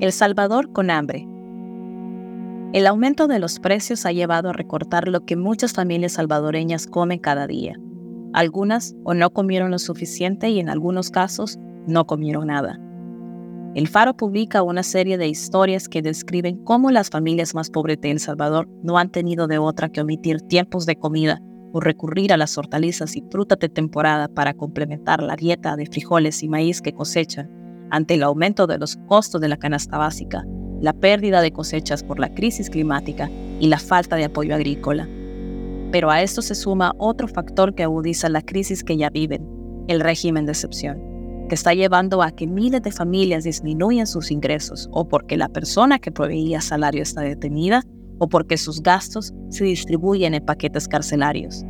El Salvador con hambre. El aumento de los precios ha llevado a recortar lo que muchas familias salvadoreñas comen cada día. Algunas o no comieron lo suficiente y en algunos casos no comieron nada. El Faro publica una serie de historias que describen cómo las familias más pobres de El Salvador no han tenido de otra que omitir tiempos de comida o recurrir a las hortalizas y frutas de temporada para complementar la dieta de frijoles y maíz que cosechan ante el aumento de los costos de la canasta básica, la pérdida de cosechas por la crisis climática y la falta de apoyo agrícola. Pero a esto se suma otro factor que agudiza la crisis que ya viven, el régimen de excepción, que está llevando a que miles de familias disminuyan sus ingresos o porque la persona que proveía salario está detenida o porque sus gastos se distribuyen en paquetes carcelarios.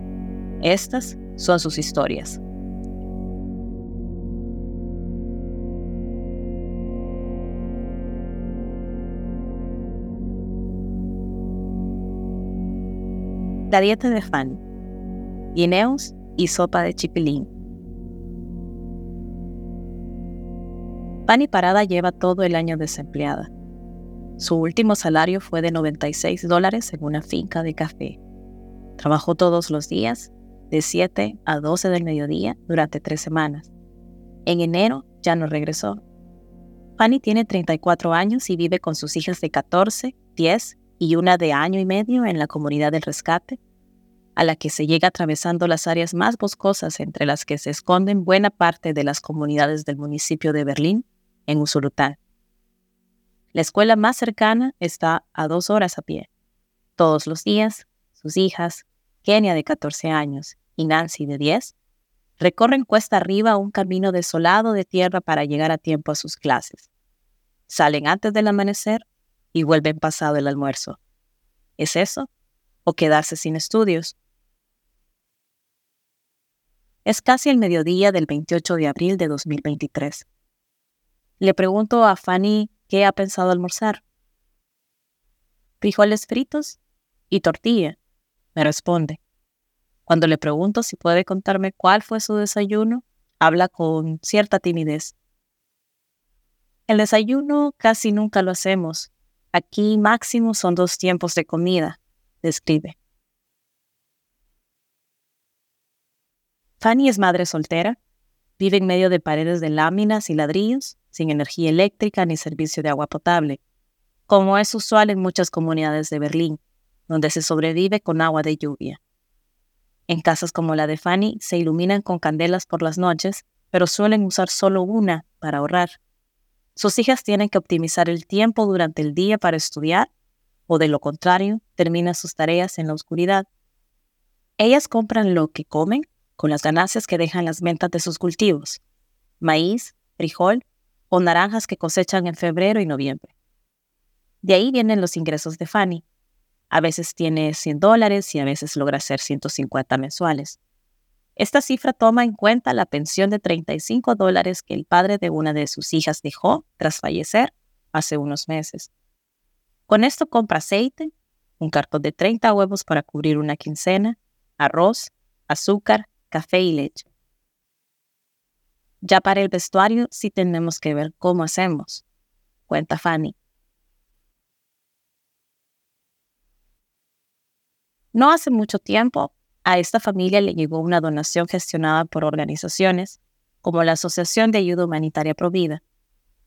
Estas son sus historias. La dieta de Fanny. Guineos y sopa de chipilín. Fanny Parada lleva todo el año desempleada. Su último salario fue de 96 dólares en una finca de café. Trabajó todos los días, de 7 a 12 del mediodía, durante tres semanas. En enero ya no regresó. Fanny tiene 34 años y vive con sus hijas de 14, 10 y una de año y medio en la comunidad del rescate, a la que se llega atravesando las áreas más boscosas entre las que se esconden buena parte de las comunidades del municipio de Berlín, en Usulután. La escuela más cercana está a dos horas a pie. Todos los días, sus hijas, Kenia de 14 años y Nancy de 10, recorren cuesta arriba un camino desolado de tierra para llegar a tiempo a sus clases. Salen antes del amanecer y vuelven pasado el almuerzo. ¿Es eso? ¿O quedarse sin estudios? Es casi el mediodía del 28 de abril de 2023. Le pregunto a Fanny qué ha pensado almorzar. Frijoles fritos y tortilla, me responde. Cuando le pregunto si puede contarme cuál fue su desayuno, habla con cierta timidez. El desayuno casi nunca lo hacemos, Aquí máximo son dos tiempos de comida, describe. Fanny es madre soltera, vive en medio de paredes de láminas y ladrillos, sin energía eléctrica ni servicio de agua potable, como es usual en muchas comunidades de Berlín, donde se sobrevive con agua de lluvia. En casas como la de Fanny se iluminan con candelas por las noches, pero suelen usar solo una para ahorrar. Sus hijas tienen que optimizar el tiempo durante el día para estudiar o de lo contrario, terminan sus tareas en la oscuridad. Ellas compran lo que comen con las ganancias que dejan las ventas de sus cultivos, maíz, frijol o naranjas que cosechan en febrero y noviembre. De ahí vienen los ingresos de Fanny. A veces tiene 100 dólares y a veces logra hacer 150 mensuales. Esta cifra toma en cuenta la pensión de 35 dólares que el padre de una de sus hijas dejó tras fallecer hace unos meses. Con esto compra aceite, un cartón de 30 huevos para cubrir una quincena, arroz, azúcar, café y leche. Ya para el vestuario sí tenemos que ver cómo hacemos, cuenta Fanny. No hace mucho tiempo, a esta familia le llegó una donación gestionada por organizaciones como la Asociación de Ayuda Humanitaria Provida.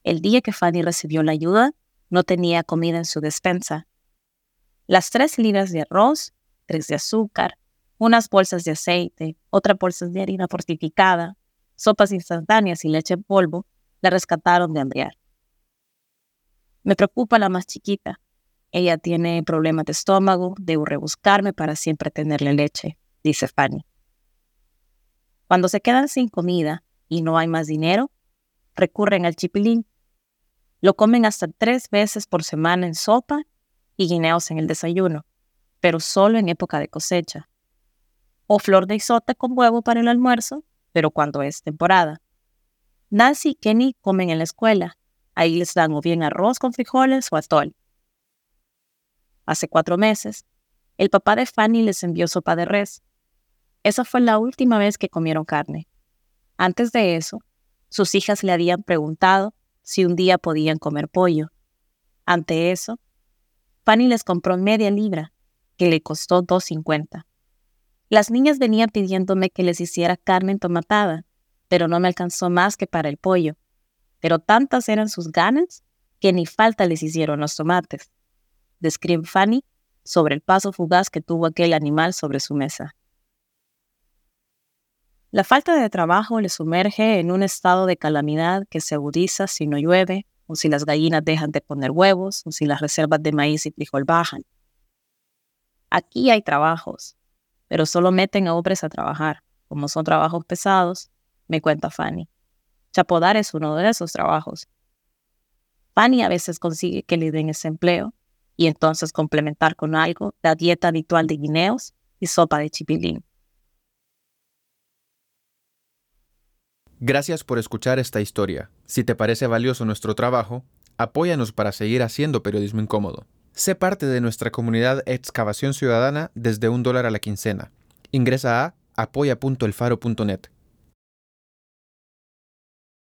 El día que Fanny recibió la ayuda, no tenía comida en su despensa. Las tres libras de arroz, tres de azúcar, unas bolsas de aceite, otras bolsas de harina fortificada, sopas instantáneas y leche en polvo, la rescataron de hambriar. Me preocupa la más chiquita. Ella tiene problemas de estómago, debo rebuscarme para siempre tenerle leche dice Fanny. Cuando se quedan sin comida y no hay más dinero, recurren al chipilín. Lo comen hasta tres veces por semana en sopa y guineos en el desayuno, pero solo en época de cosecha. O flor de isota con huevo para el almuerzo, pero cuando es temporada. Nancy y Kenny comen en la escuela. Ahí les dan o bien arroz con frijoles o atol. Hace cuatro meses, el papá de Fanny les envió sopa de res, esa fue la última vez que comieron carne. Antes de eso, sus hijas le habían preguntado si un día podían comer pollo, Ante eso, Fanny les compró media libra, que le costó 2.50. Las niñas venían pidiéndome que les hiciera carne entomatada, pero no me alcanzó más que para el pollo. Pero tantas eran sus ganas que ni falta les hicieron los tomates. Describe Fanny sobre el paso fugaz que tuvo aquel animal sobre su mesa. La falta de trabajo le sumerge en un estado de calamidad que se agudiza si no llueve, o si las gallinas dejan de poner huevos, o si las reservas de maíz y frijol bajan. Aquí hay trabajos, pero solo meten a hombres a trabajar. Como son trabajos pesados, me cuenta Fanny. Chapodar es uno de esos trabajos. Fanny a veces consigue que le den ese empleo y entonces complementar con algo la dieta habitual de guineos y sopa de chipilín. Gracias por escuchar esta historia. Si te parece valioso nuestro trabajo, apóyanos para seguir haciendo periodismo incómodo. Sé parte de nuestra comunidad Excavación Ciudadana desde un dólar a la quincena. Ingresa a apoya.elfaro.net.